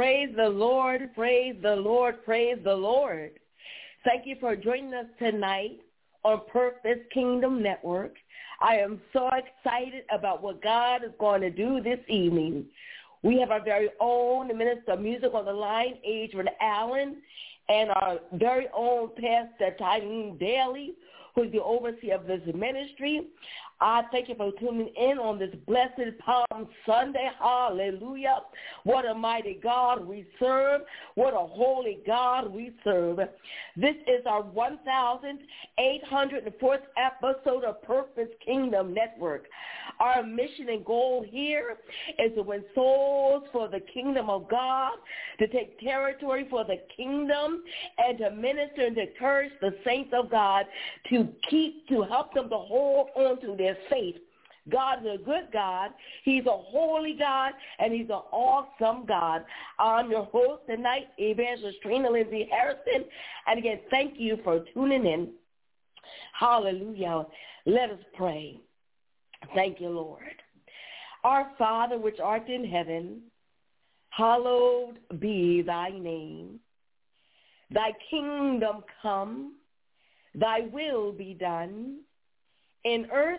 Praise the Lord, praise the Lord, praise the Lord. Thank you for joining us tonight on Purpose Kingdom Network. I am so excited about what God is going to do this evening. We have our very own minister of music on the line, Adrian Allen, and our very own pastor, Tyrone Daly, who is the overseer of this ministry. I thank you for tuning in on this blessed Palm Sunday. Hallelujah. What a mighty God we serve. What a holy God we serve. This is our 1,804th episode of Purpose Kingdom Network. Our mission and goal here is to win souls for the kingdom of God, to take territory for the kingdom, and to minister and to encourage the saints of God to keep, to help them to hold on to their faith. God is a good God. He's a holy God, and he's an awesome God. I'm your host tonight, Evangelist Trina Lindsay Hairston. And again, thank you for tuning in. Hallelujah. Let us pray. Thank you, Lord. Our Father, which art in heaven, hallowed be thy name. Thy kingdom come, thy will be done in earth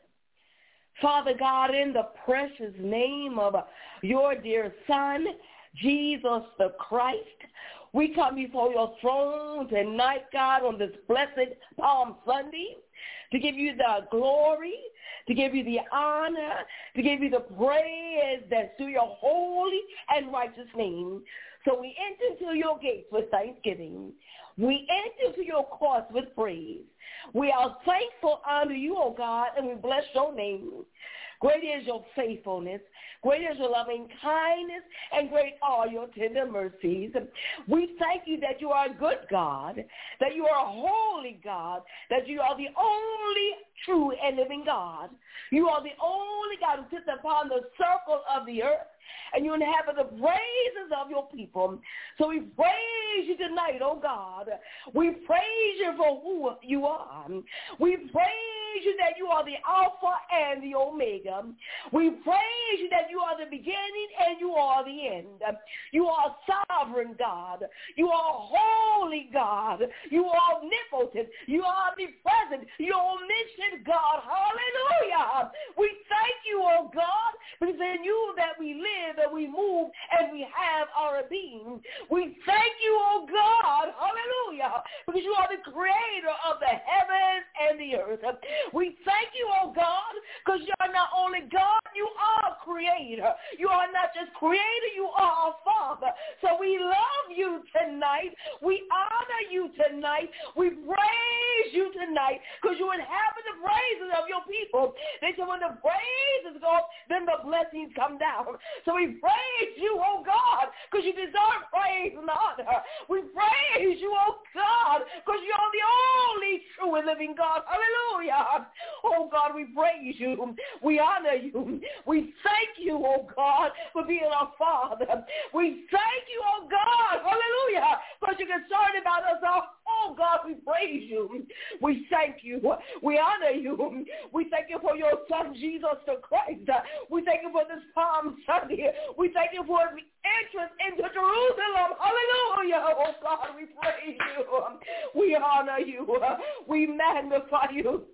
Father God, in the precious name of your dear Son, Jesus the Christ, we come before your throne tonight, God, on this blessed Palm Sunday to give you the glory, to give you the honor, to give you the praise that's to your holy and righteous name. So we enter into your gates with thanksgiving. We enter into your courts with praise. We are thankful unto you, O God, and we bless your name. Great is your faithfulness. Great is your loving kindness, and great are your tender mercies. We thank you that you are a good God, that you are a holy God, that you are the only true and living God. You are the only God who sits upon the circle of the earth and you inhabit the praises of your people. So we praise you tonight, oh God. We praise you for who you are. We praise you that you are the Alpha and the Omega. We praise you that you are the beginning and you are the end. You are sovereign God. You are holy God. You are omnipotent. You are omnipresent. You are omniscient God. Hallelujah. We thank you, oh God, because in you that we live and we move and we have our being. We thank you, oh God, hallelujah, because you are the creator of the heavens and the earth. We thank you, oh God, because you are not only God, you are creator. You are not just creator, you are a father. So we love you tonight. We honor you tonight. We praise you tonight because you inhabit the praises of your people. They said when the praises go up, then the blessings come down. So we praise you, oh God, because you deserve praise and honor. We praise you, oh God, because you're the only true and living God. Hallelujah. Oh God, we praise you. We honor you. We thank you, oh God, for being our Father. We thank you, oh God, hallelujah, because you're concerned about us all. Oh God, we praise you. We thank you. We honor you. We thank you for your son, Jesus the Christ. We thank you for this Palm Sunday. We thank you for the entrance into Jerusalem. Hallelujah. Oh God, we praise you. We honor you. We magnify you.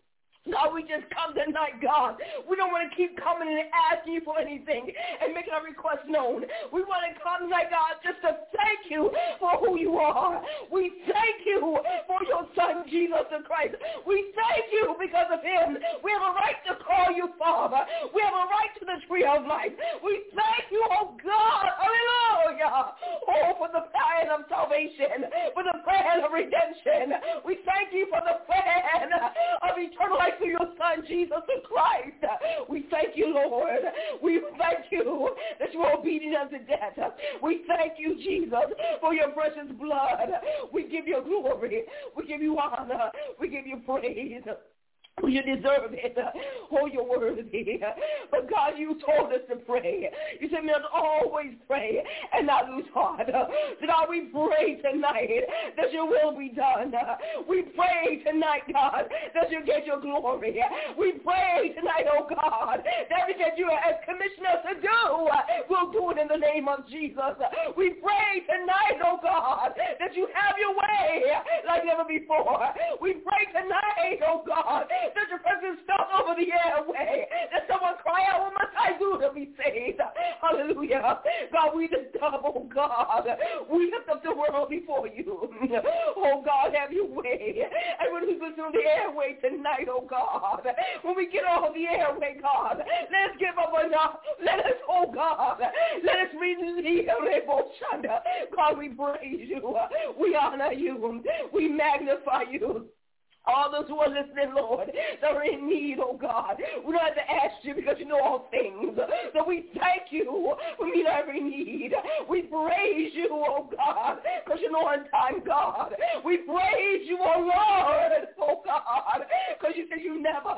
God, we just come tonight, God. We don't want to keep coming and asking you for anything and making our request known. We want to come tonight, God, just to thank you for who you are. We thank you for your son, Jesus Christ. We thank you because of him. We have a right to call you Father. We have a right to the tree of life. We thank you, oh God. Hallelujah. Oh, for the plan of salvation, for the plan of redemption. We thank you for the plan of eternal life through your son, Jesus Christ. We thank you, Lord. We thank you that you are obedient unto death. We thank you, Jesus, for your precious blood. We give you glory. We give you honor. We give you praise. You deserve it. Oh, you're worthy. But God, you told us to pray. You said we must always pray and not lose heart. So God, we pray tonight that your will be done. We pray tonight, God, that you get your glory. We pray tonight, oh God, that that you have commissioned us to do, we'll do it in the name of Jesus. We pray tonight, oh God, that you have your way like never before. We pray tonight, oh God, that your presence felt over the airway. That someone cry out, what must I do to be saved? Hallelujah. God, we just oh God. We lift up the world before you. Oh God, have your way. And when we through the airway tonight, oh God, when we get off the airway, God, let us give up enough. Let us, oh God, let us release God, we praise you. We honor you. We magnify you all those who are listening, Lord, that are in need, oh God. We don't have to ask you because you know all things. So we thank you for meeting every need. We praise you, oh God, because you know on time, God. We praise you, oh Lord, oh God, because you said you never,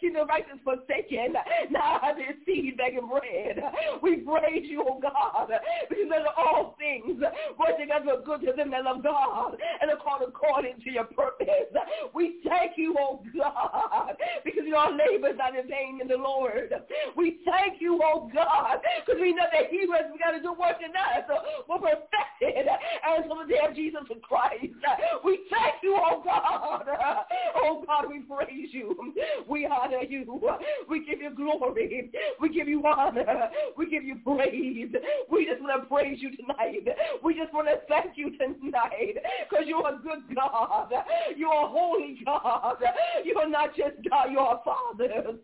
you know, righteous forsaken, now have your seed begging bread. We praise you, oh God, because of all things work together good to them that love God and are called according to your purpose. We thank you, oh God, because your labor is not in vain in the Lord. We thank you, oh God, because we know that he has begun to do work in us uh, will perfect it as on the day of Jesus Christ. We thank you, oh God. Oh God, we praise you. We honor you. We give you glory. We give you honor. We give you praise. We just want to praise you tonight. We just want to thank you tonight because you're a good God. You're a holy God. You're not just God, you're Father.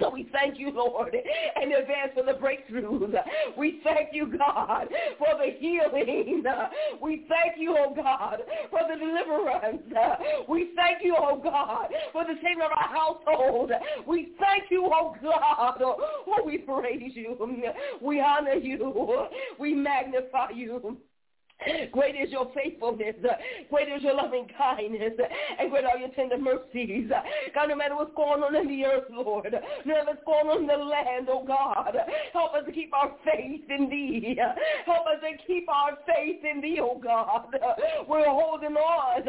So we thank you, Lord, in advance for the breakthroughs. We thank you, God, for the healing. We thank you, oh God, for the deliverance. We thank you, oh God, for the saving of our household. We thank you, oh God. Oh, we praise you. We honor you. We magnify you. Great is your faithfulness. Great is your loving kindness. And great are your tender mercies. God, no matter what's going on in the earth, Lord, no matter what's going on in the land, oh God, help us to keep our faith in thee. Help us to keep our faith in thee, oh God. We're holding on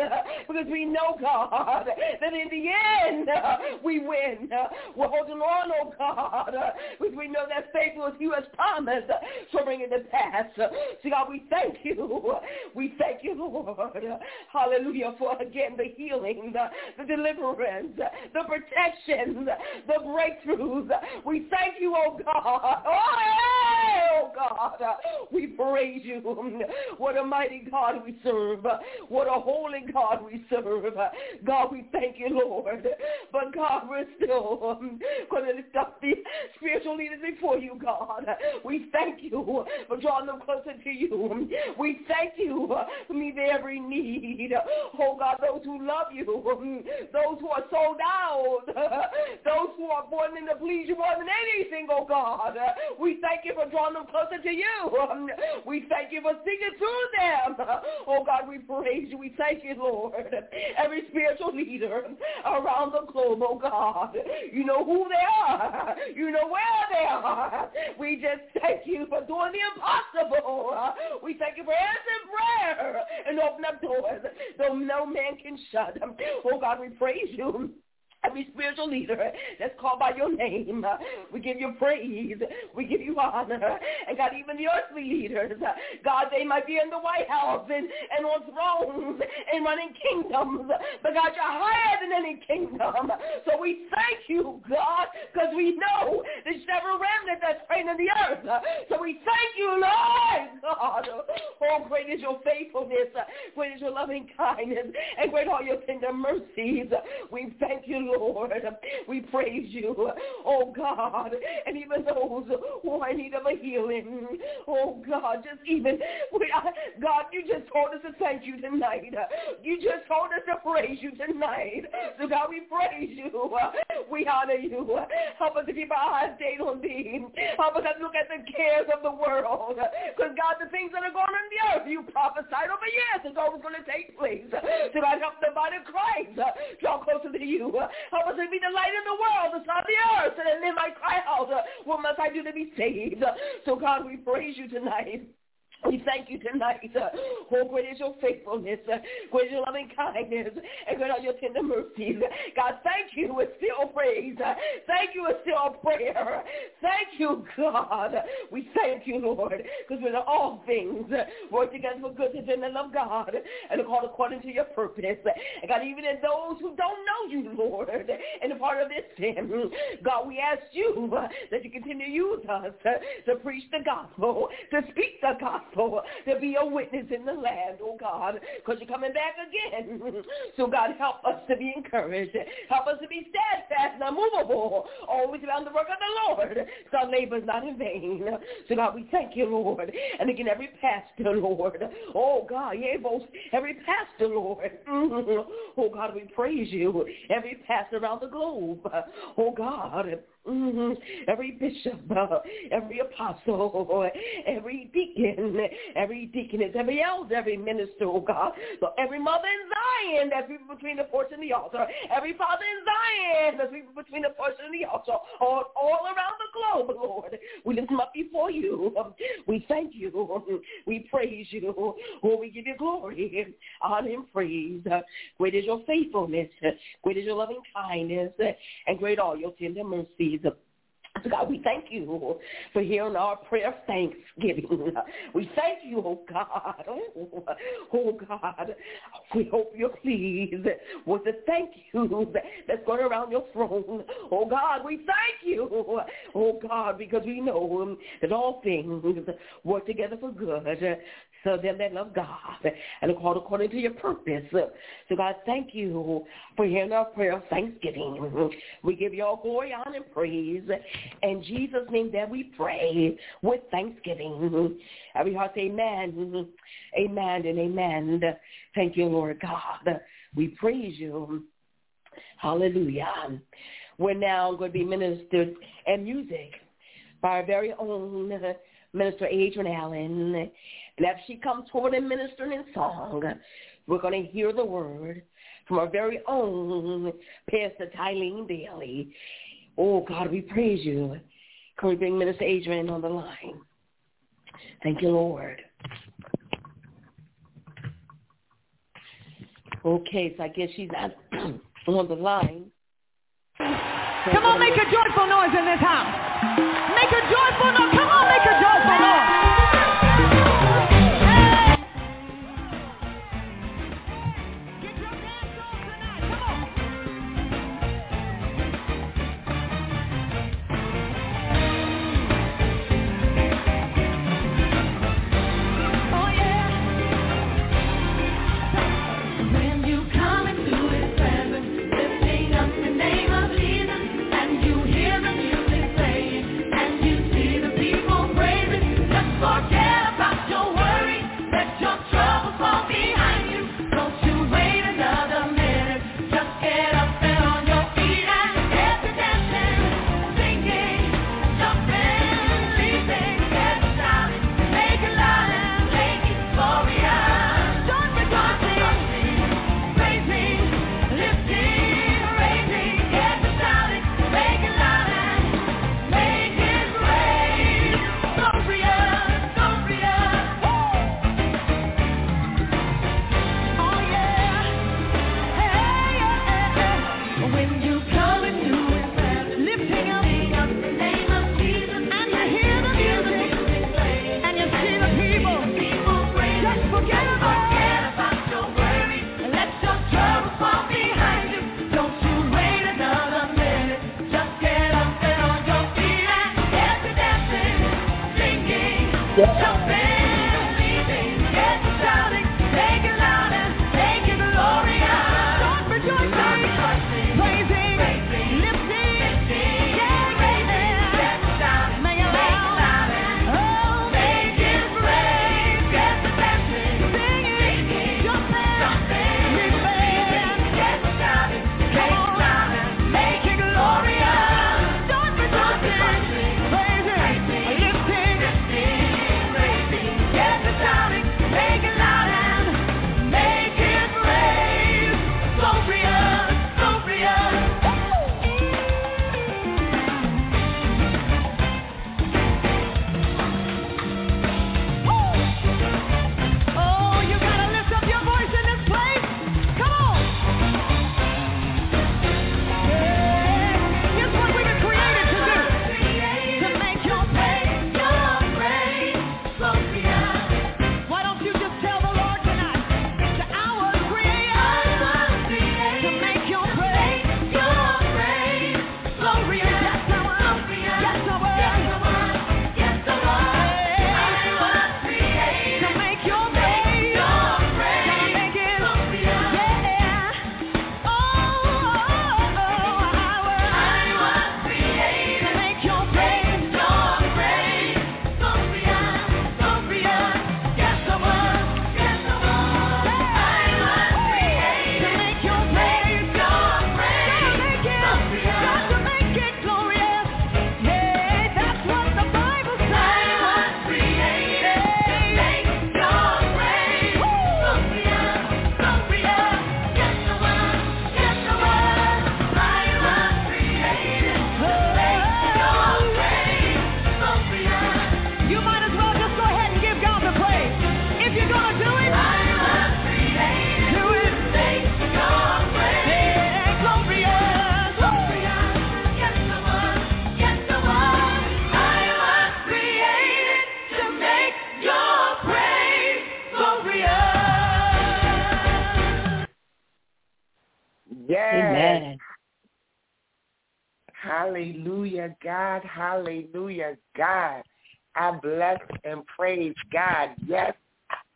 because we know, God, that in the end we win. We're holding on, oh God, because we know that faith was you as promised. So bring it to pass. So God, we thank you we thank you, Lord. Hallelujah for again the healing, the, the deliverance, the protection, the breakthroughs. We thank you, oh God. Oh, God. We praise you. What a mighty God we serve. What a holy God we serve. God, we thank you, Lord. But God, we're still going to lift up the spiritual leaders before you, God. We thank you for drawing them closer to you. We thank you for meeting every need. Oh God, those who love you, those who are sold out, those who are born in to please you more than anything, oh God. We thank you for drawing them closer to you. We thank you for speaking through them. Oh God, we praise you. We thank you, Lord. Every spiritual leader around the globe, oh God. You know who they are. You know where they are. We just thank you for doing the impossible. We thank you for answering prayer and open up doors so no man can shut. Them. Oh God, we praise you. Every spiritual leader that's called by your name. We give you praise. We give you honor. And God, even the earthly leaders, God, they might be in the White House and, and on thrones and running kingdoms. But God, you're higher than any kingdom. So we thank you, God, because we know there's several remnant that's praying in the earth. So we thank you, Lord God. Oh, great is your faithfulness. Great is your loving kindness. And great are your tender mercies. We thank you, Lord. We praise you, oh God. And even those who are in need of a healing, oh God, just even, God, you just told us to thank you tonight. You just told us to praise you tonight. So God, we praise you. We honor you. Help us to keep our eyes stayed on thee. Help us to look at the cares of the world. Because God, the things that are going on in the earth, you prophesied over years ago was going to take place. So God, help the body of Christ draw closer to you. Help us to be the light in the world, the of the earth, and then I cry out, what must I do to be saved? So God, we praise you tonight. We thank you tonight. Oh, great is your faithfulness. Uh, great is your loving kindness. And great are your tender mercies. God, thank you. It's still praise. Uh, thank you. It's still prayer. Thank you, God. We thank you, Lord, because we're all things work together for good to them that love God and called according to your purpose. And God, even in those who don't know you, Lord, and a part of this sin, God, we ask you that you continue to use us to preach the gospel, to speak the gospel gospel to be a witness in the land, oh God, because you're coming back again. So God, help us to be encouraged. Help us to be steadfast and unmovable, always around the work of the Lord. So our labor is not in vain. So God, we thank you, Lord. And again, every pastor, Lord. Oh God, yeah, both every pastor, Lord. Oh God, we praise you. Every pastor around the globe. Oh God. Mm-hmm. Every bishop, uh, every apostle, every deacon, every deaconess, every elder, every minister, oh God. So every mother in Zion that's between the porch and the altar. Every father in Zion that's between the porch and the altar. All, all around the globe, Lord. We lift them up before you. We thank you. We praise you. Oh, we give you glory, honor, and praise. Great is your faithfulness. Great is your loving kindness. And great are your tender mercies. So God, we thank you for hearing our prayer of thanksgiving. We thank you, oh God. Oh, oh, God. We hope you're pleased with the thank you that's going around your throne. Oh God, we thank you. Oh God, because we know that all things work together for good so them that love God and are called according to your purpose. So God, thank you for hearing our prayer of thanksgiving. We give you all glory, honor, and praise. In Jesus' name that we pray with thanksgiving. Every heart say amen, amen, and amen. Thank you, Lord God. We praise you. Hallelujah. We're now going to be ministered and music by our very own Minister Adrian Allen. And as she comes forward and ministering in song, we're going to hear the word from our very own Pastor Tylene Bailey. Oh, God, we praise you. Can we bring Minister Adrian on the line? Thank you, Lord. Okay, so I guess she's not on the line. Come on, make a joyful noise in this house. Make a joyful noise. Hallelujah, God. Hallelujah, God. I bless and praise God. Yes,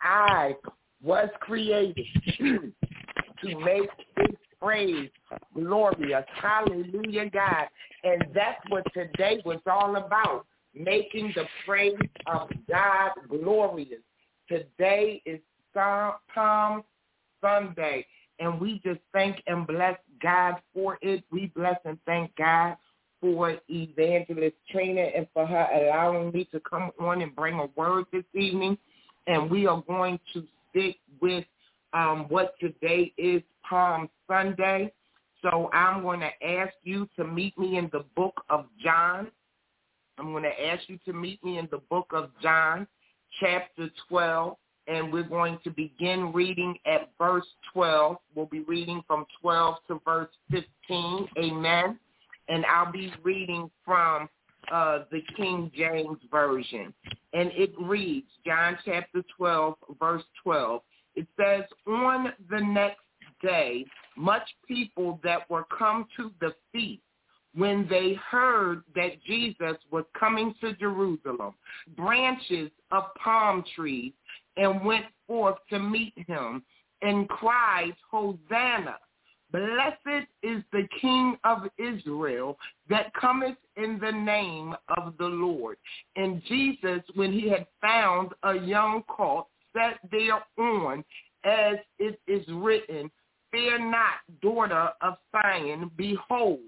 I was created to make his praise glorious. Hallelujah, God. And that's what today was all about, making the praise of God glorious. Today is Palm Sunday, and we just thank and bless God for it. We bless and thank God for Evangelist Trina and for her allowing me to come on and bring a word this evening. And we are going to stick with um, what today is Palm Sunday. So I'm going to ask you to meet me in the book of John. I'm going to ask you to meet me in the book of John, chapter 12, and we're going to begin reading at verse 12. We'll be reading from 12 to verse 15. Amen and I'll be reading from uh, the King James Version. And it reads, John chapter 12, verse 12. It says, on the next day, much people that were come to the feast, when they heard that Jesus was coming to Jerusalem, branches of palm trees, and went forth to meet him, and cried, Hosanna, Blessed is the King of Israel that cometh in the name of the Lord. And Jesus, when he had found a young colt, sat thereon, as it is written, Fear not, daughter of Zion, behold,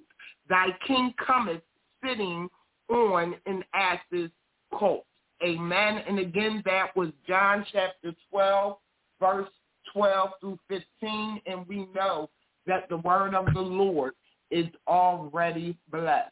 thy king cometh sitting on an ass's colt. Amen. And again, that was John chapter 12, verse 12 through 15. And we know that the word of the Lord is already blessed.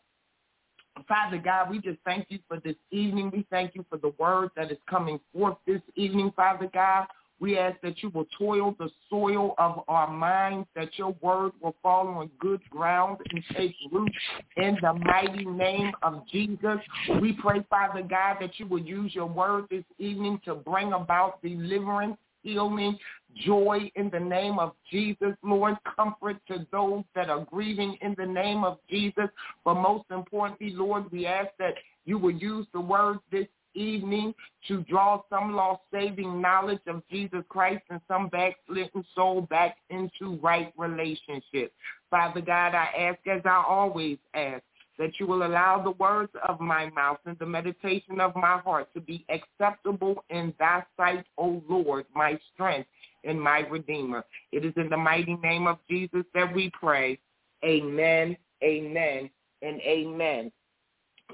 Father God, we just thank you for this evening. We thank you for the word that is coming forth this evening, Father God. We ask that you will toil the soil of our minds, that your word will fall on good ground and take root in the mighty name of Jesus. We pray, Father God, that you will use your word this evening to bring about deliverance healing, joy in the name of Jesus, Lord. Comfort to those that are grieving in the name of Jesus. But most importantly, Lord, we ask that you will use the words this evening to draw some lost saving knowledge of Jesus Christ and some backslidden soul back into right relationship. Father God, I ask as I always ask that you will allow the words of my mouth and the meditation of my heart to be acceptable in thy sight, O Lord, my strength and my redeemer. It is in the mighty name of Jesus that we pray. Amen, amen, and amen.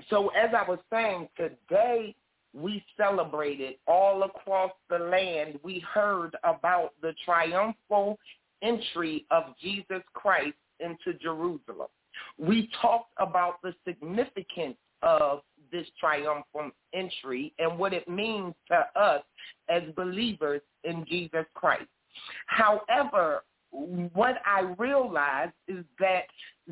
So as I was saying, today we celebrated all across the land. We heard about the triumphal entry of Jesus Christ into Jerusalem. We talked about the significance of this triumphant entry and what it means to us as believers in Jesus Christ. However, what I realized is that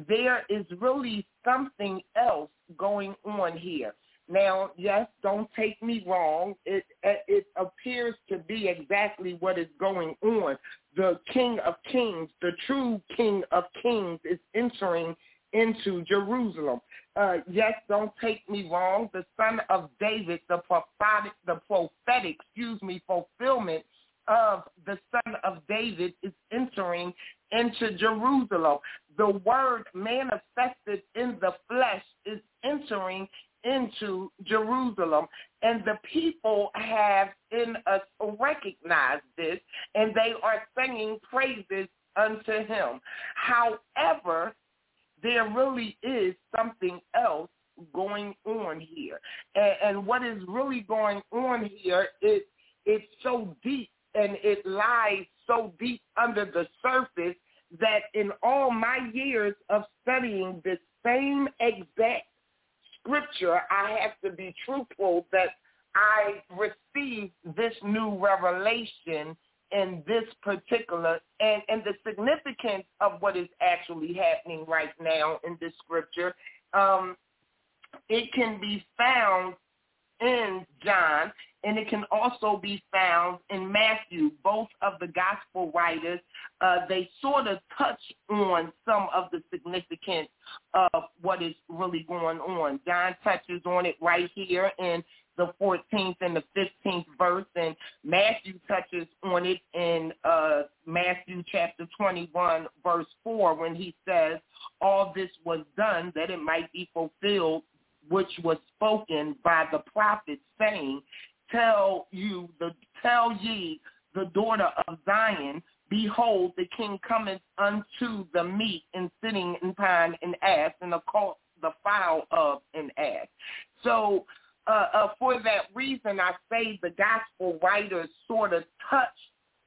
there is really something else going on here. Now, yes, don't take me wrong. It it appears to be exactly what is going on. The King of Kings, the true King of Kings, is entering into Jerusalem. Uh, yes, don't take me wrong. The Son of David, the prophetic, the prophetic, excuse me, fulfillment of the Son of David is entering into Jerusalem. The Word manifested in the flesh is entering into Jerusalem. And the people have in us recognized this, and they are singing praises unto him. However, there really is something else going on here. And, and what is really going on here is it's so deep and it lies so deep under the surface that in all my years of studying this same exact scripture, I have to be truthful that I received this new revelation in this particular and, and the significance of what is actually happening right now in this scripture. Um, it can be found in John and it can also be found in Matthew. Both of the gospel writers, uh, they sort of touch on some of the significance of what is really going on. John touches on it right here in the 14th and the 15th verse, and Matthew touches on it in uh, Matthew chapter 21, verse 4, when he says, all this was done that it might be fulfilled which was spoken by the prophet saying, tell you the tell ye the daughter of Zion, behold the king cometh unto the meat and sitting upon an ass and the colt the fowl of an ass. So uh, uh, for that reason, I say the gospel writers sort of touch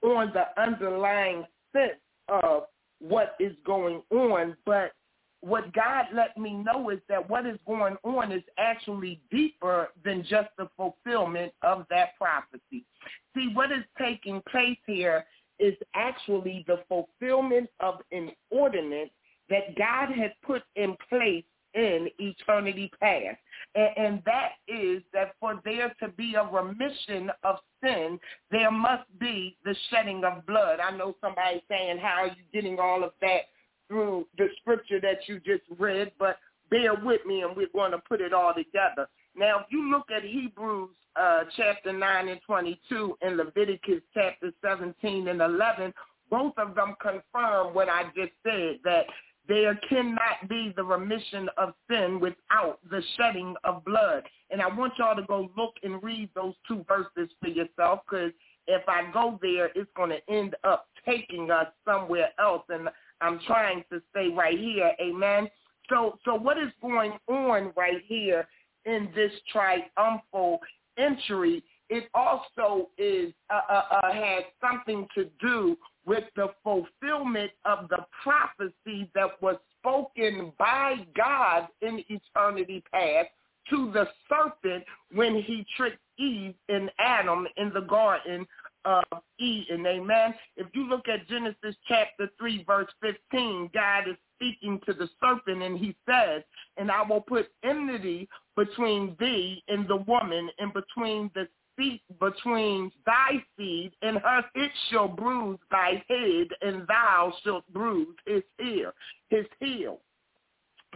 on the underlying sense of what is going on, but what God let me know is that what is going on is actually deeper than just the fulfillment of that prophecy. See, what is taking place here is actually the fulfillment of an ordinance that God had put in place in eternity past. And, and, that is that for there to be a remission of sin, there must be the shedding of blood. I know somebody saying, how are you getting all of that through the scripture that you just read, but bear with me and we're going to put it all together. Now, if you look at Hebrews uh, chapter 9 and 22 and Leviticus chapter 17 and 11, both of them confirm what I just said, that there cannot be the remission of sin without the shedding of blood. And I want y'all to go look and read those two verses for yourself because if I go there, it's going to end up taking us somewhere else. And I'm trying to stay right here. Amen. So, so what is going on right here in this triumphal entry? It also is uh, uh, uh, has something to do with the fulfillment of the prophecy that was spoken by God in eternity past to the serpent when he tricked Eve and Adam in the garden of Eden. Amen. If you look at Genesis chapter 3, verse 15, God is speaking to the serpent and he says, and I will put enmity between thee and the woman and between the seed, between thy seed and her, it shall bruise thy head and thou shalt bruise his heel, his heel.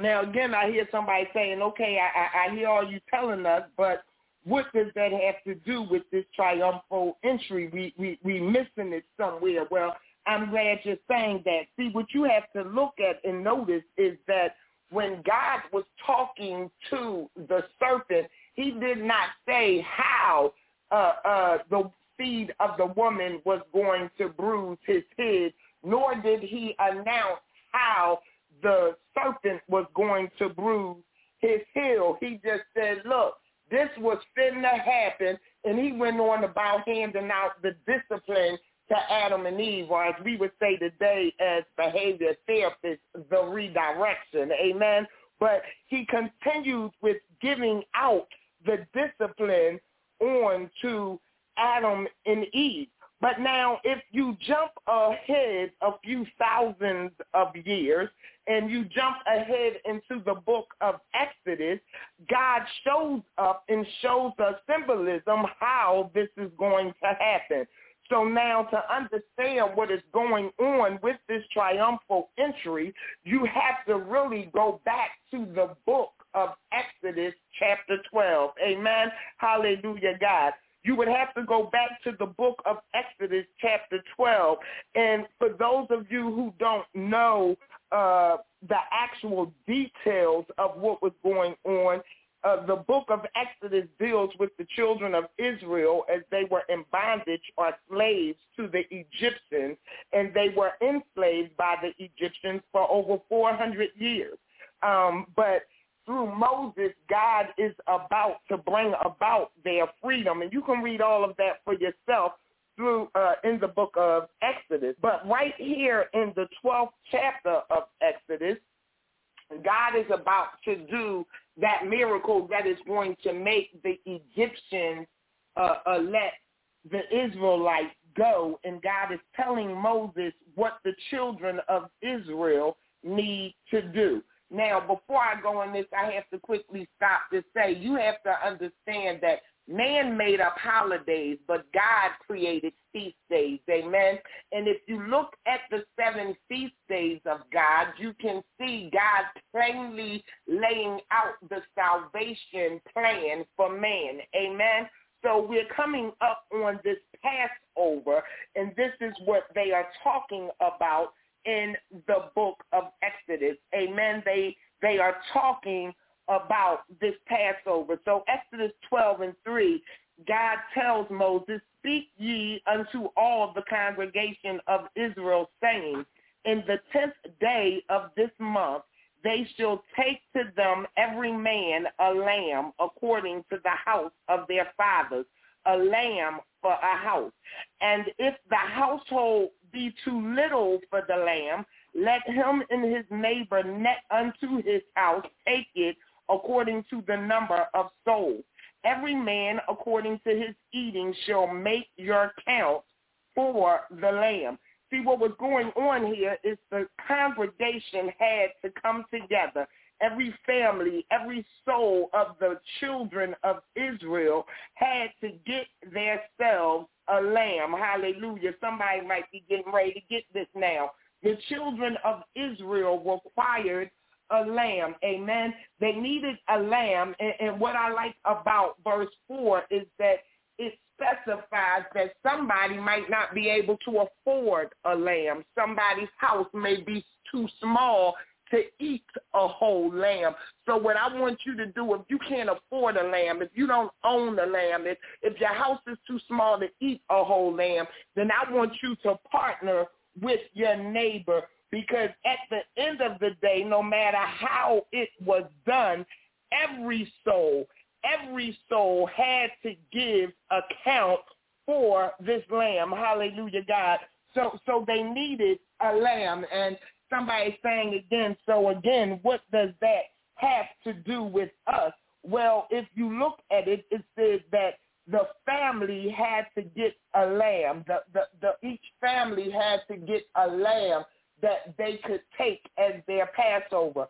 Now again, I hear somebody saying, okay, I, I, I hear all you telling us, but what does that have to do with this triumphal entry? We we we missing it somewhere. Well, I'm glad you're saying that. See, what you have to look at and notice is that when God was talking to the serpent, he did not say how uh, uh, the seed of the woman was going to bruise his head, nor did he announce how the serpent was going to bruise his heel. He just said, look, this was finna happen, and he went on about handing out the discipline to Adam and Eve, or as we would say today as behavior therapists, the redirection. Amen. But he continued with giving out the discipline on to Adam and Eve. But now if you jump ahead a few thousands of years and you jump ahead into the book of Exodus, God shows up and shows us symbolism how this is going to happen. So now to understand what is going on with this triumphal entry, you have to really go back to the book of Exodus chapter 12. Amen. Hallelujah, God. You would have to go back to the book of Exodus chapter 12. And for those of you who don't know uh, the actual details of what was going on, uh, the book of Exodus deals with the children of Israel as they were in bondage or slaves to the Egyptians, and they were enslaved by the Egyptians for over 400 years. Um, but through Moses, God is about to bring about their freedom, and you can read all of that for yourself through uh, in the book of Exodus. But right here in the 12th chapter of Exodus, God is about to do that miracle that is going to make the Egyptians uh, uh, let the Israelites go. And God is telling Moses what the children of Israel need to do. Now, before I go on this, I have to quickly stop to say you have to understand that Man made up holidays, but God created feast days. Amen. And if you look at the seven feast days of God, you can see God plainly laying out the salvation plan for man. Amen. So we're coming up on this Passover, and this is what they are talking about in the book of Exodus. Amen. They they are talking about this Passover. So Exodus 12 and 3, God tells Moses, Speak ye unto all the congregation of Israel, saying, In the tenth day of this month they shall take to them every man a lamb according to the house of their fathers, a lamb for a house. And if the household be too little for the lamb, let him and his neighbor net unto his house take it according to the number of souls. Every man according to his eating shall make your count for the lamb. See, what was going on here is the congregation had to come together. Every family, every soul of the children of Israel had to get themselves a lamb. Hallelujah. Somebody might be getting ready to get this now. The children of Israel required a lamb. Amen. They needed a lamb. And, and what I like about verse 4 is that it specifies that somebody might not be able to afford a lamb. Somebody's house may be too small to eat a whole lamb. So what I want you to do, if you can't afford a lamb, if you don't own a lamb, if, if your house is too small to eat a whole lamb, then I want you to partner with your neighbor because at the end of the day, no matter how it was done, every soul, every soul had to give account for this lamb. Hallelujah, God. So so they needed a lamb and somebody saying again, so again, what does that have to do with us? Well, if you look at it, it says that the family had to get a lamb. The, the, the, each family had to get a lamb that they could take as their Passover.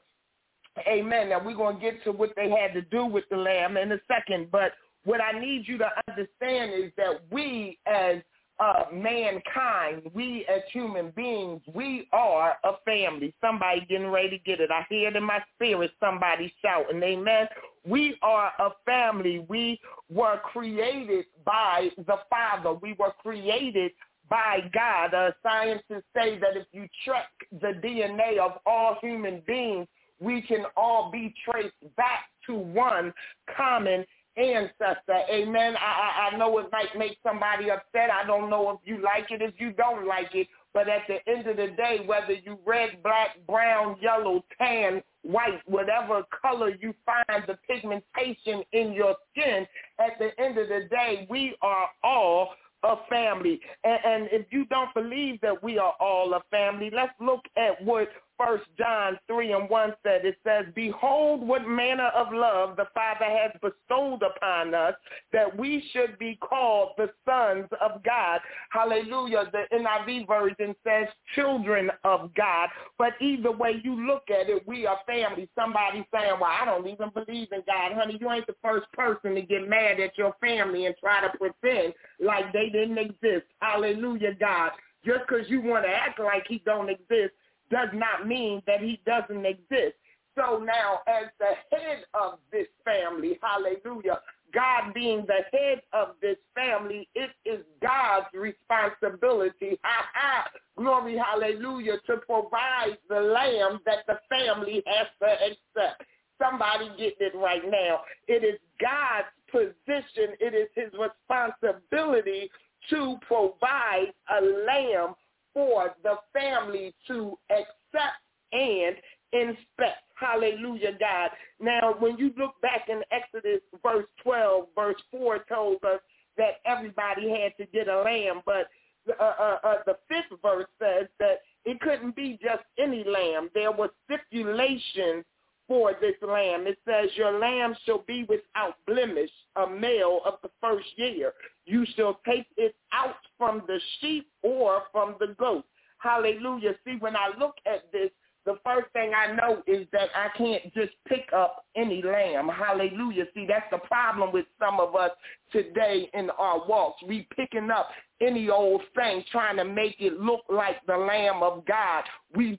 Amen. Now we're going to get to what they had to do with the lamb in a second, but what I need you to understand is that we as uh, mankind, we as human beings, we are a family. Somebody getting ready to get it. I hear it in my spirit, somebody shouting, amen. We are a family. We were created by the Father. We were created by God. Uh, scientists say that if you check the DNA of all human beings, we can all be traced back to one common ancestor. Amen. I, I, I know it might make somebody upset. I don't know if you like it, if you don't like it. But at the end of the day, whether you red, black, brown, yellow, tan, white, whatever color you find the pigmentation in your skin, at the end of the day, we are all a family. And, and if you don't believe that we are all a family, let's look at what First John 3 and 1 said. It says, Behold what manner of love the Father has bestowed upon us, that we should be called the sons of God. Hallelujah. The NIV version says children of God. But either way you look at it, we are family. Somebody saying, well, I don't even believe in God. Honey, you ain't the first person to get mad at your family and try to pretend like they didn't exist. Hallelujah, God. Just because you want to act like he don't exist does not mean that he doesn't exist. So now as the head of this family, hallelujah, God being the head of this family, it is God's responsibility, ha glory, hallelujah, to provide the lamb that the family has to accept. Somebody get it right now. It is God's position. It is his responsibility to provide a lamb for the family to accept and inspect. Hallelujah, God. Now, when you look back in Exodus verse 12, verse 4 told us that everybody had to get a lamb, but uh, uh, uh, the fifth verse says that it couldn't be just any lamb. There were stipulations for this lamb. It says, your lamb shall be without blemish, a male of the first year. You shall take it out from the sheep or from the goat. Hallelujah. See, when I look at this, the first thing I know is that I can't just pick up any lamb. Hallelujah. See, that's the problem with some of us today in our walks. We picking up any old thing trying to make it look like the Lamb of God. We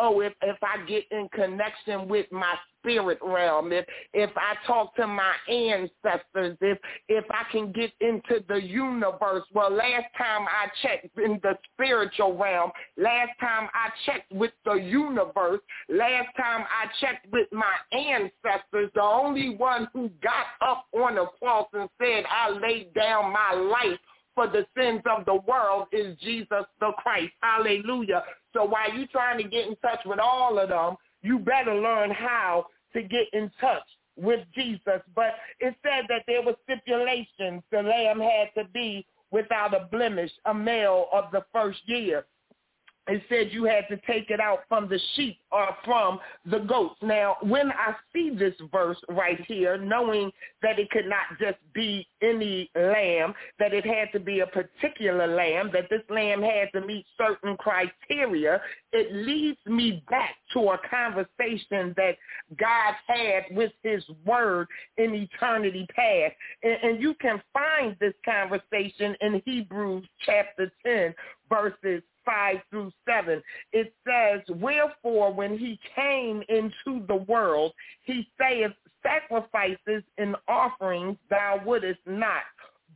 oh if if I get in connection with my spirit realm, if if I talk to my ancestors, if if I can get into the universe. Well, last time I checked in the spiritual realm, last time I checked with the universe, last time I checked with my ancestors, the only one who got up on the cross and said, I laid down my life for the sins of the world is Jesus the Christ. Hallelujah. So while you're trying to get in touch with all of them, you better learn how to get in touch with Jesus. But it said that there were stipulations. The lamb had to be without a blemish, a male of the first year it said you had to take it out from the sheep or from the goats. Now, when I see this verse right here, knowing that it could not just be any lamb, that it had to be a particular lamb, that this lamb had to meet certain criteria, it leads me back to a conversation that God had with his word in eternity past. And, and you can find this conversation in Hebrews chapter 10, verses 5 through 7. It says, Wherefore when he came into the world, he saith, Sacrifices and offerings thou wouldest not,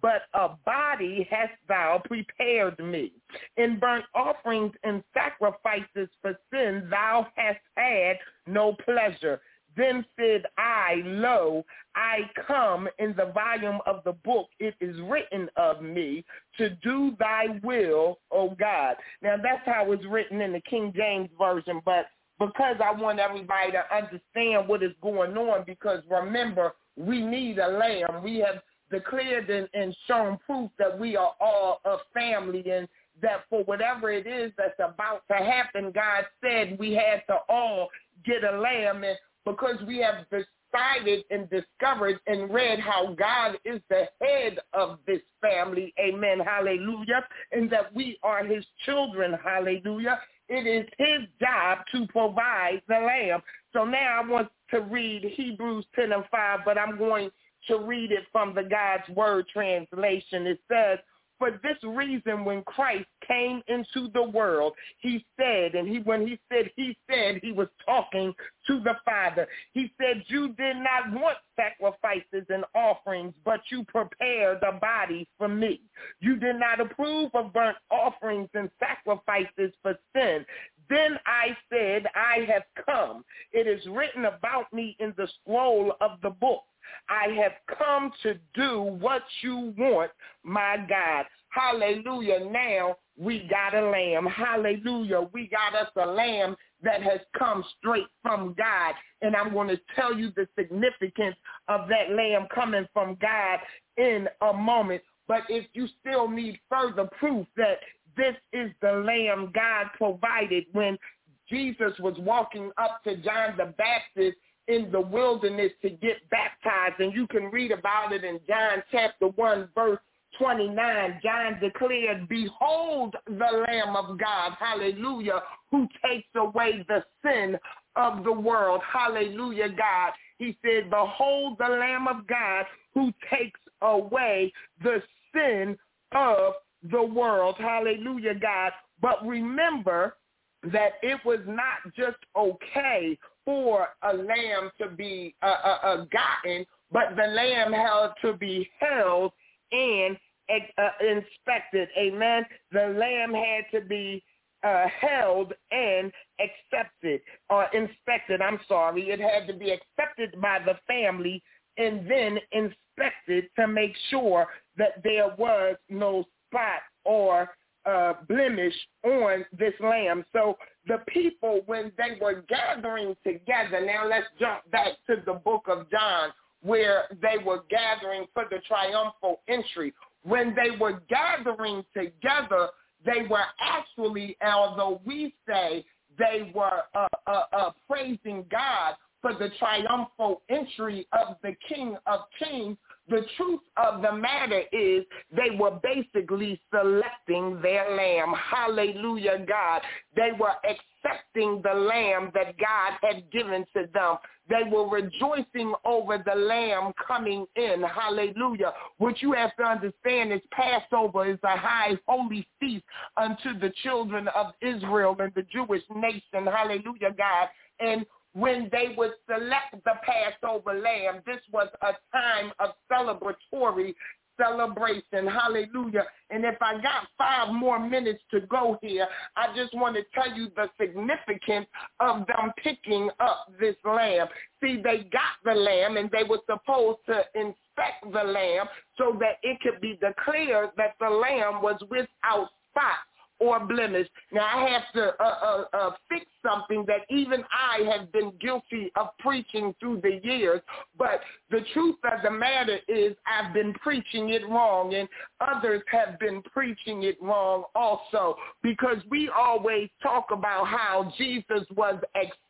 but a body hast thou prepared me. In burnt offerings and sacrifices for sin thou hast had no pleasure. Then said I, Lo, I come in the volume of the book. It is written of me to do thy will, O God. Now that's how it's written in the King James Version, but because I want everybody to understand what is going on, because remember, we need a lamb. We have declared and, and shown proof that we are all a family and that for whatever it is that's about to happen, God said we had to all get a lamb. And because we have decided and discovered and read how God is the head of this family. Amen. Hallelujah. And that we are his children. Hallelujah. It is his job to provide the lamb. So now I want to read Hebrews 10 and 5, but I'm going to read it from the God's Word translation. It says, For this reason, when Christ came into the world, he said, and he when he said he said, he was talking to the Father. He said, you did not want sacrifices and offerings, but you prepared a body for me. You did not approve of burnt offerings and sacrifices for sin. Then I said, I have come. It is written about me in the scroll of the book. I have come to do what you want, my God. Hallelujah. Now we got a lamb. Hallelujah. We got us a lamb that has come straight from God. And I'm going to tell you the significance of that lamb coming from God in a moment. But if you still need further proof that this is the lamb God provided when Jesus was walking up to John the Baptist in the wilderness to get baptized. And you can read about it in John chapter 1, verse 29. John declared, behold the Lamb of God, hallelujah, who takes away the sin of the world. Hallelujah, God. He said, behold the Lamb of God who takes away the sin of the world. Hallelujah, God. But remember that it was not just okay for a lamb to be uh, uh, uh, gotten, but the lamb had to be held and uh, inspected. Amen. The lamb had to be uh, held and accepted or inspected. I'm sorry. It had to be accepted by the family and then inspected to make sure that there was no spot or uh, blemish on this lamb. So the people, when they were gathering together, now let's jump back to the book of John, where they were gathering for the triumphal entry. When they were gathering together, they were actually, although we say they were uh, uh, uh, praising God for the triumphal entry of the King of Kings, the truth of the matter is they were basically selecting their lamb. Hallelujah, God. They were accepting the lamb that God had given to them. They were rejoicing over the lamb coming in. Hallelujah. What you have to understand is Passover is a high holy feast unto the children of Israel and the Jewish nation. Hallelujah, God. And when they would select the Passover lamb. This was a time of celebratory celebration. Hallelujah. And if I got five more minutes to go here, I just want to tell you the significance of them picking up this lamb. See, they got the lamb and they were supposed to inspect the lamb so that it could be declared that the lamb was without spot or blemish. Now I have to uh, uh, uh, fix something that even I have been guilty of preaching through the years. But the truth of the matter is I've been preaching it wrong and others have been preaching it wrong also because we always talk about how Jesus was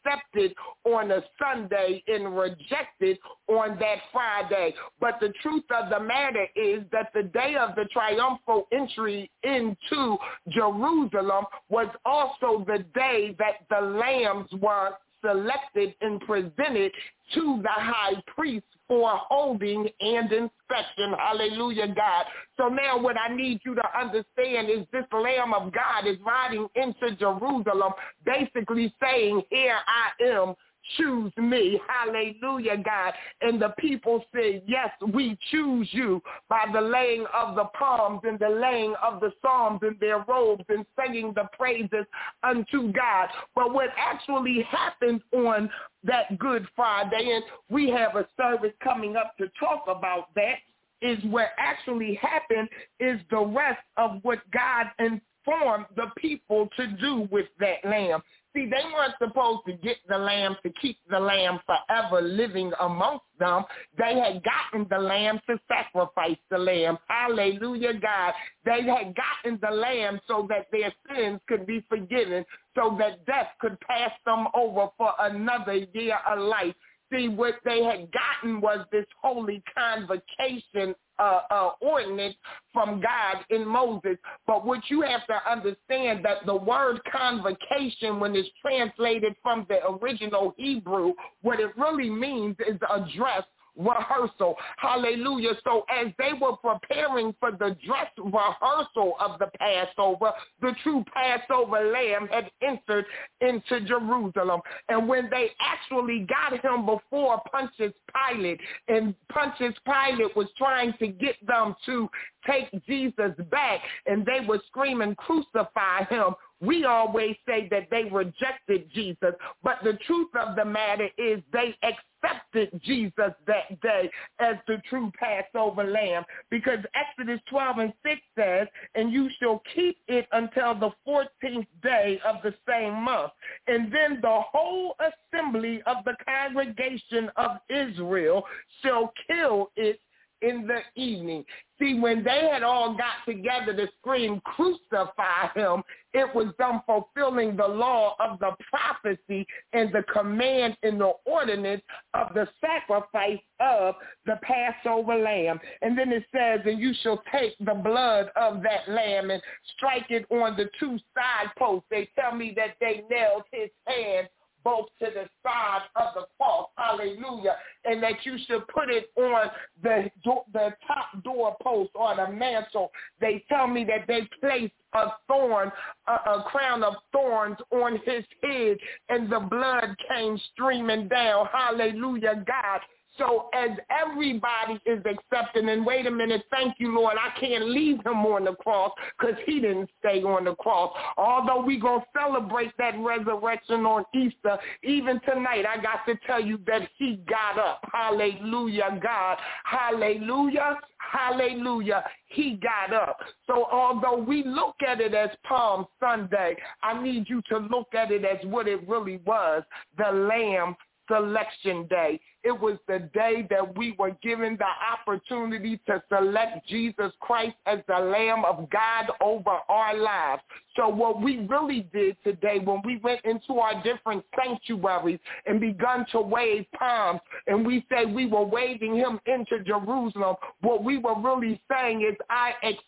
accepted on a Sunday and rejected on that Friday. But the truth of the matter is that the day of the triumphal entry into Jerusalem was also the day that the lambs were selected and presented to the high priest for holding and inspection. Hallelujah, God. So now what I need you to understand is this Lamb of God is riding into Jerusalem, basically saying, here I am choose me. Hallelujah, God. And the people said, yes, we choose you by the laying of the palms and the laying of the psalms in their robes and singing the praises unto God. But what actually happened on that Good Friday, and we have a service coming up to talk about that, is what actually happened is the rest of what God informed the people to do with that lamb. See, they weren't supposed to get the lamb to keep the lamb forever living amongst them. They had gotten the lamb to sacrifice the lamb. Hallelujah, God. They had gotten the lamb so that their sins could be forgiven, so that death could pass them over for another year of life. See, what they had gotten was this holy convocation uh, uh, ordinance from God in Moses. But what you have to understand that the word convocation, when it's translated from the original Hebrew, what it really means is address rehearsal. Hallelujah. So as they were preparing for the dress rehearsal of the Passover, the true Passover lamb had entered into Jerusalem. And when they actually got him before Pontius Pilate, and Pontius Pilate was trying to get them to take Jesus back, and they were screaming, crucify him, we always say that they rejected Jesus, but the truth of the matter is they accepted Jesus that day as the true Passover lamb because Exodus 12 and 6 says, and you shall keep it until the 14th day of the same month. And then the whole assembly of the congregation of Israel shall kill it in the evening. See, when they had all got together to scream, crucify him, it was them fulfilling the law of the prophecy and the command and the ordinance of the sacrifice of the Passover lamb. And then it says, and you shall take the blood of that lamb and strike it on the two side posts. They tell me that they nailed his hands both to the side of the cross. Hallelujah. And that you should put it on the the top doorpost or the mantle. They tell me that they placed a thorn, a, a crown of thorns on his head, and the blood came streaming down. Hallelujah, God. So as everybody is accepting, and wait a minute, thank you, Lord, I can't leave him on the cross because he didn't stay on the cross. Although we're going to celebrate that resurrection on Easter, even tonight, I got to tell you that he got up. Hallelujah, God. Hallelujah. Hallelujah. He got up. So although we look at it as Palm Sunday, I need you to look at it as what it really was, the Lamb selection day. It was the day that we were given the opportunity to select Jesus Christ as the Lamb of God over our lives. So what we really did today when we went into our different sanctuaries and begun to wave palms and we say we were waving him into Jerusalem, what we were really saying is I accept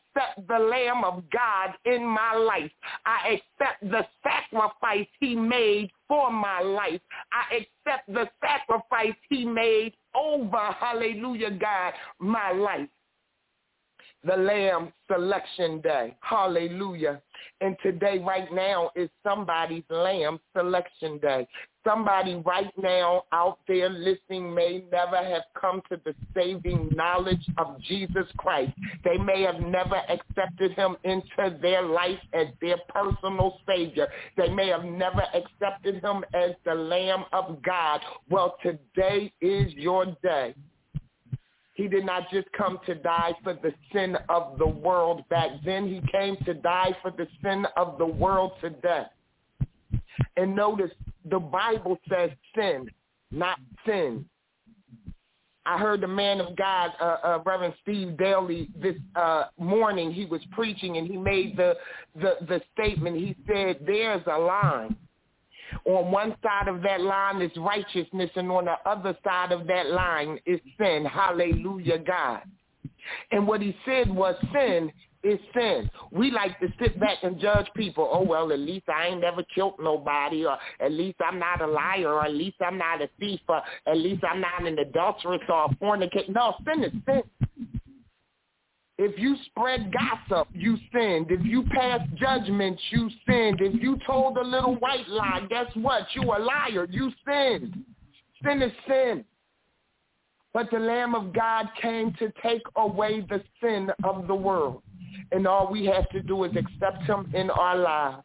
the Lamb of God in my life. I accept the sacrifice he made for my life. I accept the sacrifice he made over, hallelujah, God, my life. The Lamb Selection Day. Hallelujah. And today, right now, is somebody's Lamb Selection Day. Somebody right now out there listening may never have come to the saving knowledge of Jesus Christ. They may have never accepted him into their life as their personal Savior. They may have never accepted him as the Lamb of God. Well, today is your day. He did not just come to die for the sin of the world back then. He came to die for the sin of the world today. And notice the Bible says sin, not sin. I heard the man of God, uh, uh, Reverend Steve Daly, this uh, morning. He was preaching and he made the, the the statement. He said, "There's a line on one side of that line is righteousness, and on the other side of that line is sin. Hallelujah, God. And what he said was sin is sin. We like to sit back and judge people. Oh, well, at least I ain't never killed nobody, or at least I'm not a liar, or at least I'm not a thief, or at least I'm not an adulteress or a fornicator. No, sin is sin. If you spread gossip, you sinned. If you pass judgment, you sinned. If you told a little white lie, guess what? You a liar. You sinned. Sin is sin. But the Lamb of God came to take away the sin of the world. And all we have to do is accept him in our lives.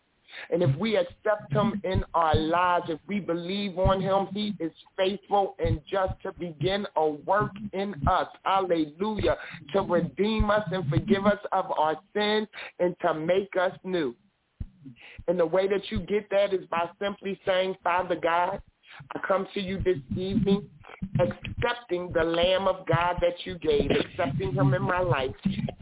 And if we accept him in our lives, if we believe on him, he is faithful and just to begin a work in us. Hallelujah. To redeem us and forgive us of our sins and to make us new. And the way that you get that is by simply saying, Father God, I come to you this evening accepting the Lamb of God that you gave, accepting him in my life,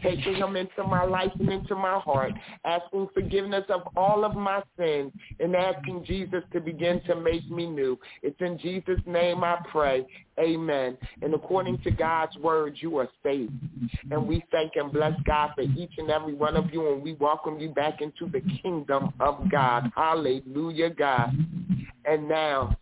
taking him into my life and into my heart, asking forgiveness of all of my sins, and asking Jesus to begin to make me new. It's in Jesus' name I pray. Amen. And according to God's word, you are saved. And we thank and bless God for each and every one of you, and we welcome you back into the kingdom of God. Hallelujah, God. And now,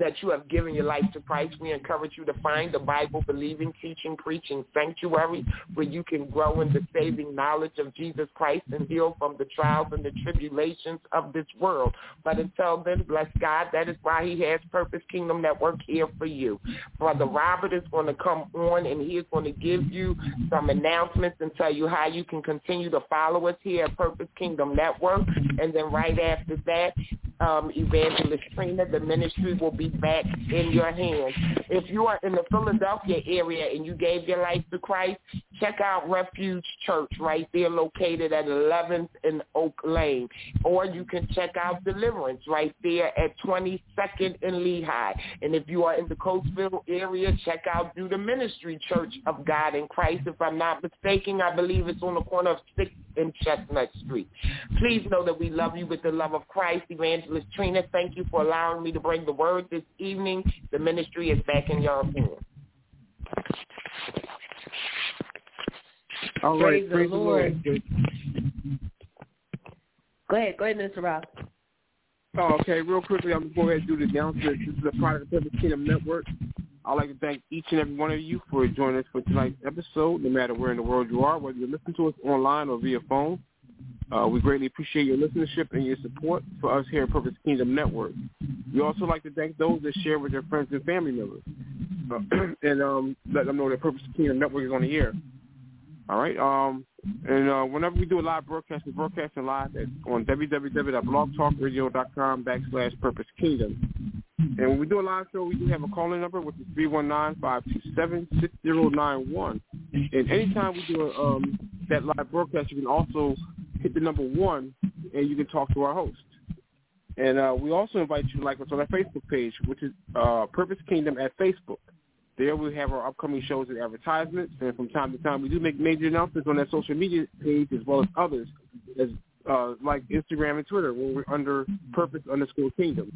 that you have given your life to Christ, we encourage you to find the Bible believing, teaching, preaching sanctuary where you can grow in the saving knowledge of Jesus Christ and heal from the trials and the tribulations of this world. But until then, bless God. That is why he has Purpose Kingdom Network here for you. Brother Robert is going to come on and he is going to give you some announcements and tell you how you can continue to follow us here at Purpose Kingdom Network. And then right after that, um, Evangelist Trina, the ministry will be back in your hands. If you are in the Philadelphia area and you gave your life to Christ, check out Refuge Church right there located at 11th and Oak Lane. Or you can check out Deliverance right there at 22nd and Lehigh. And if you are in the Coatesville area, check out Do the Ministry Church of God in Christ. If I'm not mistaken, I believe it's on the corner of 6th and Chestnut Street. Please know that we love you with the love of Christ. Evangelist Trina, thank you for allowing me to bring the word this evening. The ministry is back in your hands. All Praise right, the praise the Lord. Lord. Go ahead. Go ahead, Mr. Rob. Oh, okay, real quickly, I'm going to go ahead and do the announcement. This is a product of the Kingdom Network. I'd like to thank each and every one of you for joining us for tonight's episode, no matter where in the world you are, whether you listen to us online or via phone. Uh, we greatly appreciate your listenership and your support for us here at Purpose Kingdom Network. We also like to thank those that share with their friends and family members uh, and um, let them know that Purpose Kingdom Network is on the air. All right. Um, and uh, whenever we do a live broadcast, we're broadcasting live at, on www.blogtalkradio.com backslash Purpose Kingdom. And when we do a live show, we do have a call-in number, which is 319-527-6091. And anytime we do a, um, that live broadcast, you can also hit the number one, and you can talk to our host. And uh, we also invite you to like us on our Facebook page, which is uh, Purpose Kingdom at Facebook. There we have our upcoming shows and advertisements, and from time to time we do make major announcements on that social media page as well as others, as uh, like Instagram and Twitter, where we're under Purpose underscore Kingdom.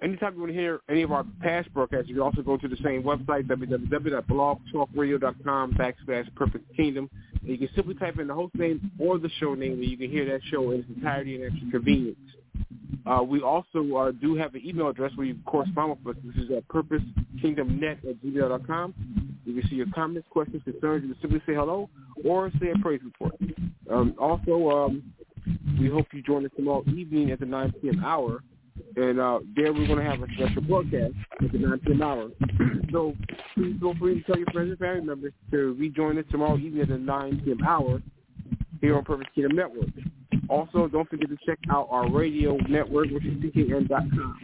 Anytime you want to hear any of our past broadcasts, you can also go to the same website, www.blogtalkradio.com backslash Purpose Kingdom. And you can simply type in the host name or the show name, and you can hear that show in its entirety and your convenience. Uh, we also uh, do have an email address where you can correspond with us. This is at purposekingdomnet at gmail.com. You can see your comments, questions, concerns. You can simply say hello or say a praise report. Um, also, um, we hope you join us tomorrow evening at the 9 p.m. hour. And uh, there we're going to have a special broadcast at the 9 p.m. hour. so please feel free to tell your friends and family members to rejoin us tomorrow evening at the 9 p.m. hour here on Purpose Kingdom Network. Also, don't forget to check out our radio network, which is ckn.com.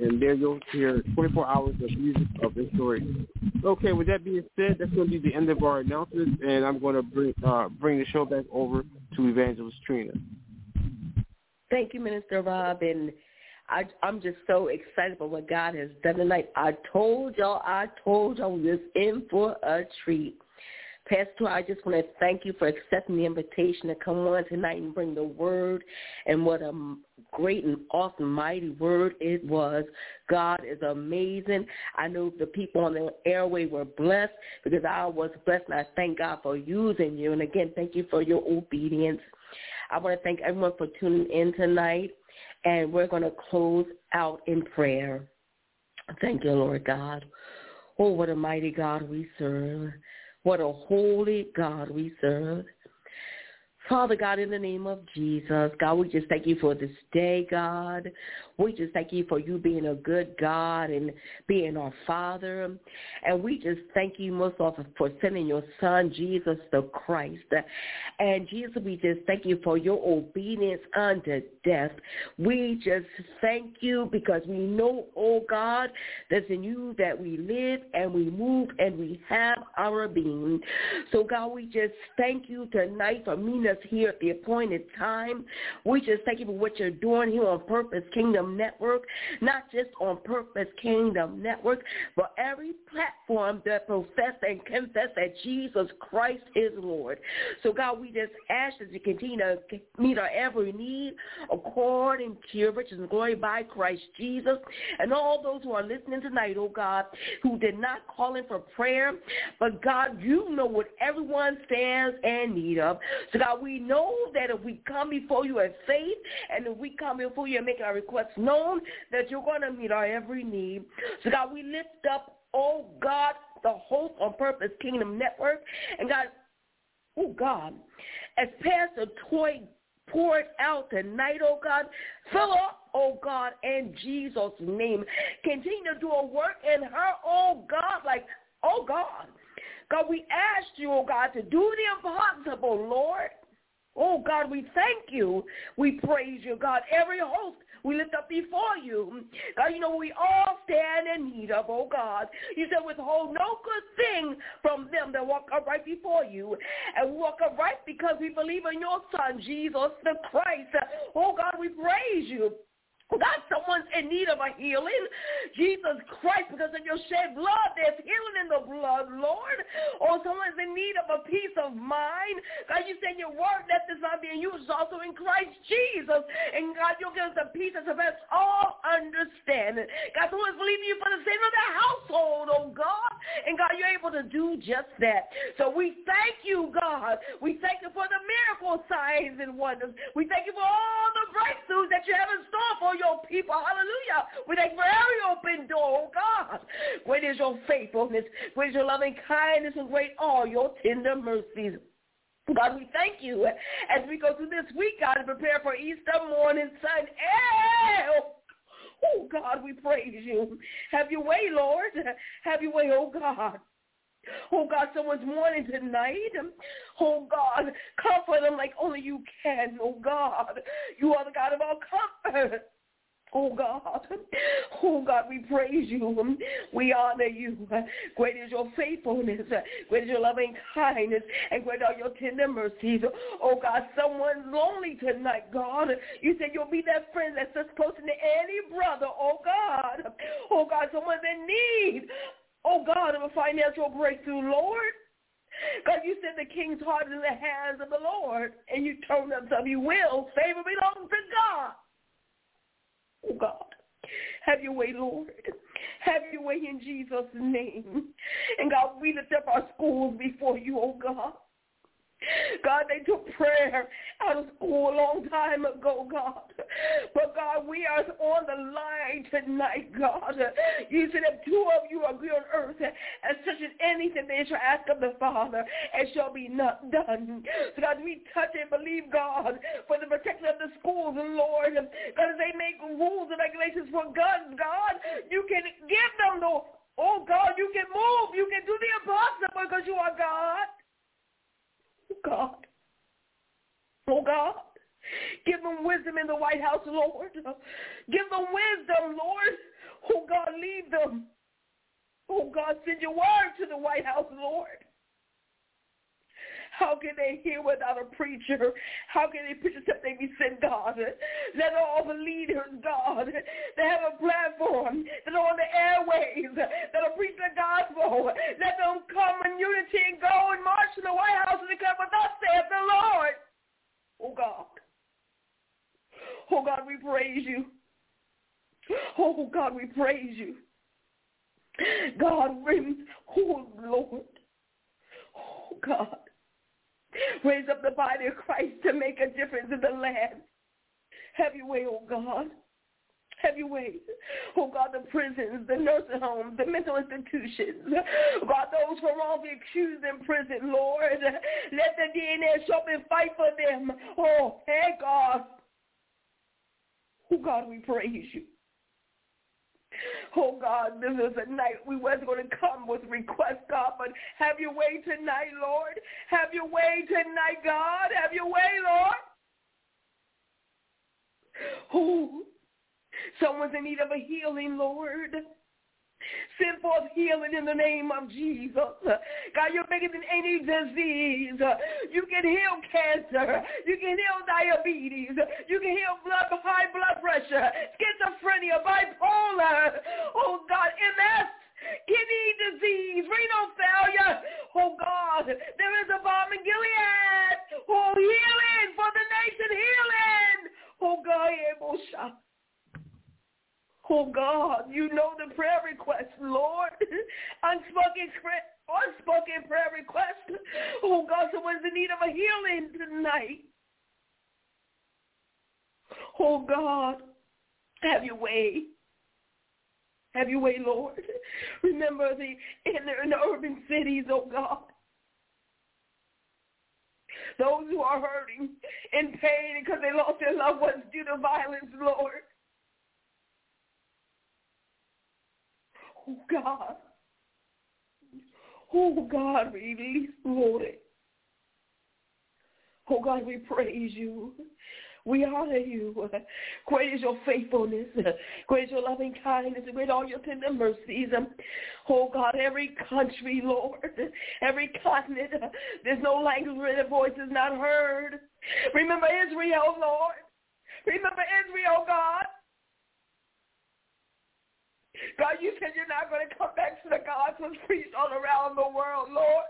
And there you'll hear 24 hours of music of inspiration. Okay, with that being said, that's going to be the end of our announcements, and I'm going to bring uh, bring the show back over to Evangelist Trina. Thank you, Minister Rob, and I, I'm just so excited for what God has done tonight. I told y'all, I told y'all we was in for a treat. Pastor, I just want to thank you for accepting the invitation to come on tonight and bring the word and what a great and awesome, mighty word it was. God is amazing. I know the people on the airway were blessed because I was blessed, and I thank God for using you. And again, thank you for your obedience. I want to thank everyone for tuning in tonight, and we're going to close out in prayer. Thank you, Lord God. Oh, what a mighty God we serve. What a holy God we serve. Father God, in the name of Jesus, God, we just thank you for this day, God. We just thank you for you being a good God and being our Father. And we just thank you most often for sending your Son, Jesus the Christ. And Jesus, we just thank you for your obedience unto death. We just thank you because we know, oh God, that's in you that we live and we move and we have our being. So God, we just thank you tonight for meeting us here at the appointed time. We just thank you for what you're doing here on Purpose Kingdom Network, not just on Purpose Kingdom Network, but every platform that profess and confess that Jesus Christ is Lord. So God, we just ask that you continue to meet our every need according to your riches and glory by Christ Jesus. And all those who are listening tonight, oh God, who did not call in for prayer, but God, you know what everyone stands in need of. So God, We know that if we come before you in faith and if we come before you and make our requests known, that you're going to meet our every need. So God, we lift up, oh God, the Hope on Purpose Kingdom Network. And God, oh God, as Pastor Toy poured out tonight, oh God, fill up, oh God, in Jesus' name. Continue to do a work in her, oh God, like, oh God. God, we asked you, oh God, to do the impossible, Lord. Oh God, we thank you. We praise you, God. Every host we lift up before you. God, you know we all stand in need of, oh God. You said withhold no good thing from them that walk upright before you. And walk upright because we believe in your son, Jesus the Christ. Oh God, we praise you. God, someone's in need of a healing. Jesus Christ, because of your shed blood, there's healing in the blood, Lord. Or someone's in need of a peace of mind. God, you said your word that is not being used also in Christ Jesus. And God, you'll give us a peace that surpasses all understanding. God, someone's believing you for the sake of their household, oh God. And God, you're able to do just that. So we thank you, God. We thank you for the miracle signs and wonders. We thank you for all the breakthroughs that you have in store for your people. Hallelujah. Thank you for open door, oh God. Great is your faithfulness. Great is your loving kindness and great are your tender mercies. God, we thank you as we go through this week, God, and prepare for Easter morning sun. Oh, God, we praise you. Have your way, Lord. Have your way, oh God. Oh God, someone's mourning tonight. Oh God, comfort them like only you can. Oh God, you are the God of all comfort. Oh God, oh God, we praise you. We honor you. Great is your faithfulness. Great is your loving kindness. And great are your tender mercies. Oh God, someone's lonely tonight, God. You said you'll be that friend that's just close to any brother. Oh God. Oh God, someone's in need. Oh God, of a financial breakthrough, Lord. God, you said the king's heart is in the hands of the Lord, and you told us of you will. Favor belongs to God. Oh God, have your way, Lord. Have your way in Jesus' name. And God, we lift up our schools before you, oh God. God, they took prayer out of school a long time ago, God. But God, we are on the line tonight, God. You said if two of you agree on earth and such as anything they shall ask of the Father, it shall be not done. So God, we touch and believe, God, for the protection of the schools, Lord. God, as they make rules and regulations for guns, God, you can give them the, oh God, you can move. You can do the impossible because you are God. God. Oh God. Give them wisdom in the White House, Lord. Give them wisdom, Lord. Oh God, leave them. Oh God, send your word to the White House, Lord. How can they hear without a preacher? How can they preach except they be sent, God? Let all the leaders, God, that have a platform, that are on the airways, that are preaching the gospel, let them come in unity and go and march to the White House and declare what thus saith the Lord. Oh, God. Oh, God, we praise you. Oh, God, we praise you. God, oh, Lord. Oh, God. Raise up the body of Christ to make a difference in the land. Have your way, oh God. Have your way. Oh God, the prisons, the nursing homes, the mental institutions. God, those who are wrongly accused in prison, Lord. Let the DNA show up and fight for them. Oh, hey God. Oh God, we praise you. Oh God, this is a night we wasn't going to come with requests, God, but have your way tonight, Lord. Have your way tonight, God. Have your way, Lord. Oh, someone's in need of a healing, Lord. Send forth healing in the name of Jesus. God, you're bigger than any disease. You can heal cancer. You can heal diabetes. You can heal blood, high blood pressure, schizophrenia, bipolar. Oh, God, MS kidney disease, renal failure. Oh God, there is a balm in Gilead. Oh, healing for the nation, healing. Oh God, Oh God, you know the prayer request, Lord. Unspoken, unspoken prayer request. Oh God, someone's in need of a healing tonight. Oh God, have your way. Have your way, Lord. Remember the in the, in the urban cities, oh God. Those who are hurting in pain because they lost their loved ones due to violence, Lord. Oh Oh, God. Oh God, release, Lord. Oh God, we praise you. We honor you. Great is your faithfulness. Great is your loving kindness. Great all your tender mercies. Oh God, every country, Lord, every continent, there's no language where the voice is not heard. Remember Israel, Lord. Remember Israel, God. God, you said you're not going to come back to the and priests all around the world, Lord.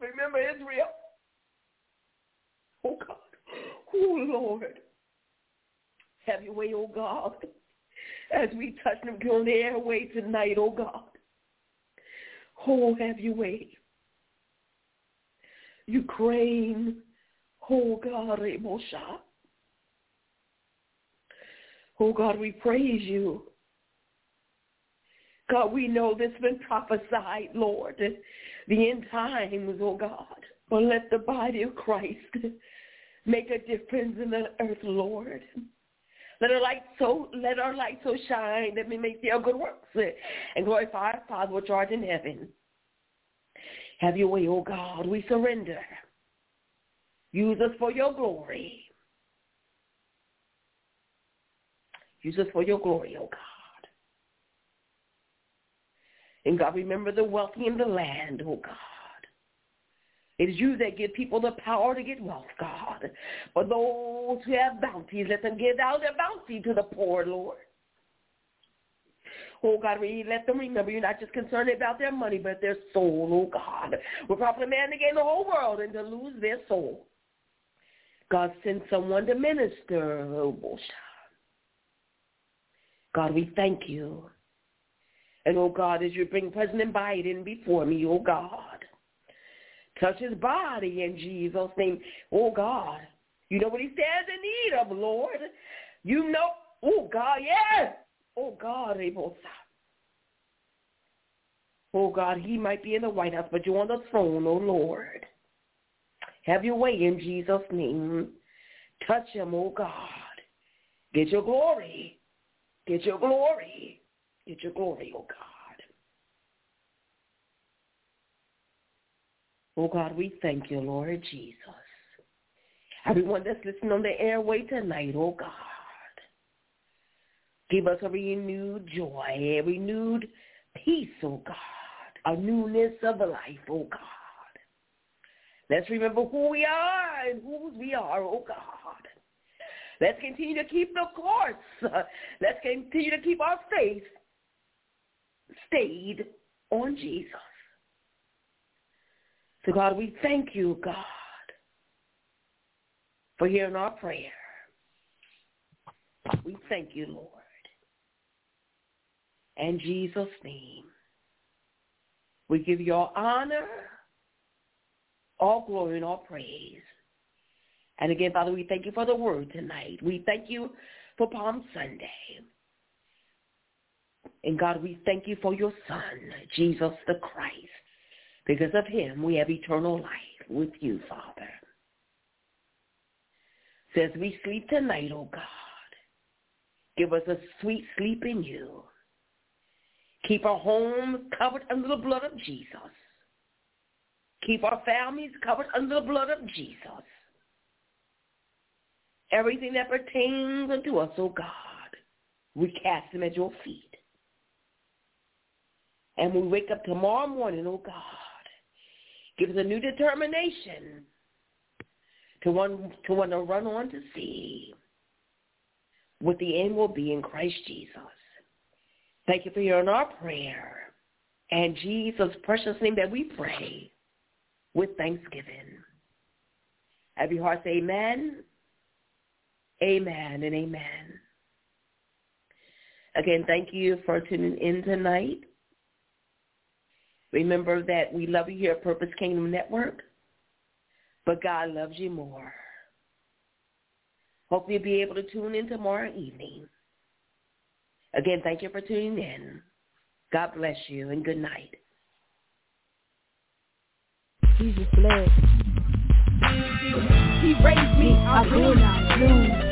Remember Israel. Oh, God. Oh, Lord. Have your way, oh, God, as we touch them on the airway tonight, oh, God. Oh, have your way. Ukraine, oh, God, Remosha. Oh, God, we praise you. God, we know this has been prophesied, Lord, the end times, oh God. But let the body of Christ make a difference in the earth, Lord. Let our light so let our light so shine that we may see our good works and glorify our Father which art in heaven. Have your way, O God. We surrender. Use us for your glory. Use us for your glory, O God. And God, remember the wealthy in the land, oh God. It is you that give people the power to get wealth, God. For those who have bounties, let them give out their bounty to the poor, Lord. Oh God, we let them remember you're not just concerned about their money, but their soul, oh God. We're probably man to gain the whole world and to lose their soul. God send someone to minister, oh God, we thank you. And, oh God, as you bring President Biden before me, oh God, touch his body in Jesus' name. Oh God, you know what he stands in need of, Lord. You know, oh God, yes. Oh God, Oh God, he might be in the White House, but you're on the throne, oh Lord. Have your way in Jesus' name. Touch him, oh God. Get your glory. Get your glory. Get your glory, oh God. Oh God, we thank you, Lord Jesus. Everyone that's listening on the airway tonight, oh God. Give us a renewed joy, a renewed peace, oh God. A newness of life, oh God. Let's remember who we are and whose we are, oh God. Let's continue to keep the course. Let's continue to keep our faith stayed on Jesus. So God, we thank you, God, for hearing our prayer. We thank you, Lord. In Jesus' name, we give you all honor, all glory, and all praise. And again, Father, we thank you for the word tonight. We thank you for Palm Sunday. And God, we thank you for your Son, Jesus the Christ. Because of him, we have eternal life with you, Father. So as we sleep tonight, oh God, give us a sweet sleep in you. Keep our home covered under the blood of Jesus. Keep our families covered under the blood of Jesus. Everything that pertains unto us, oh God, we cast them at your feet. And we wake up tomorrow morning, oh God, give us a new determination to want to want to run on to see what the end will be in Christ Jesus. Thank you for hearing our prayer. And Jesus' precious name that we pray with thanksgiving. Every heart say amen, amen, and amen. Again, thank you for tuning in tonight. Remember that we love you here at Purpose Kingdom Network, but God loves you more. Hope you'll be able to tune in tomorrow evening. Again, thank you for tuning in. God bless you and good night. Jesus bless. He raised me, I will not lose.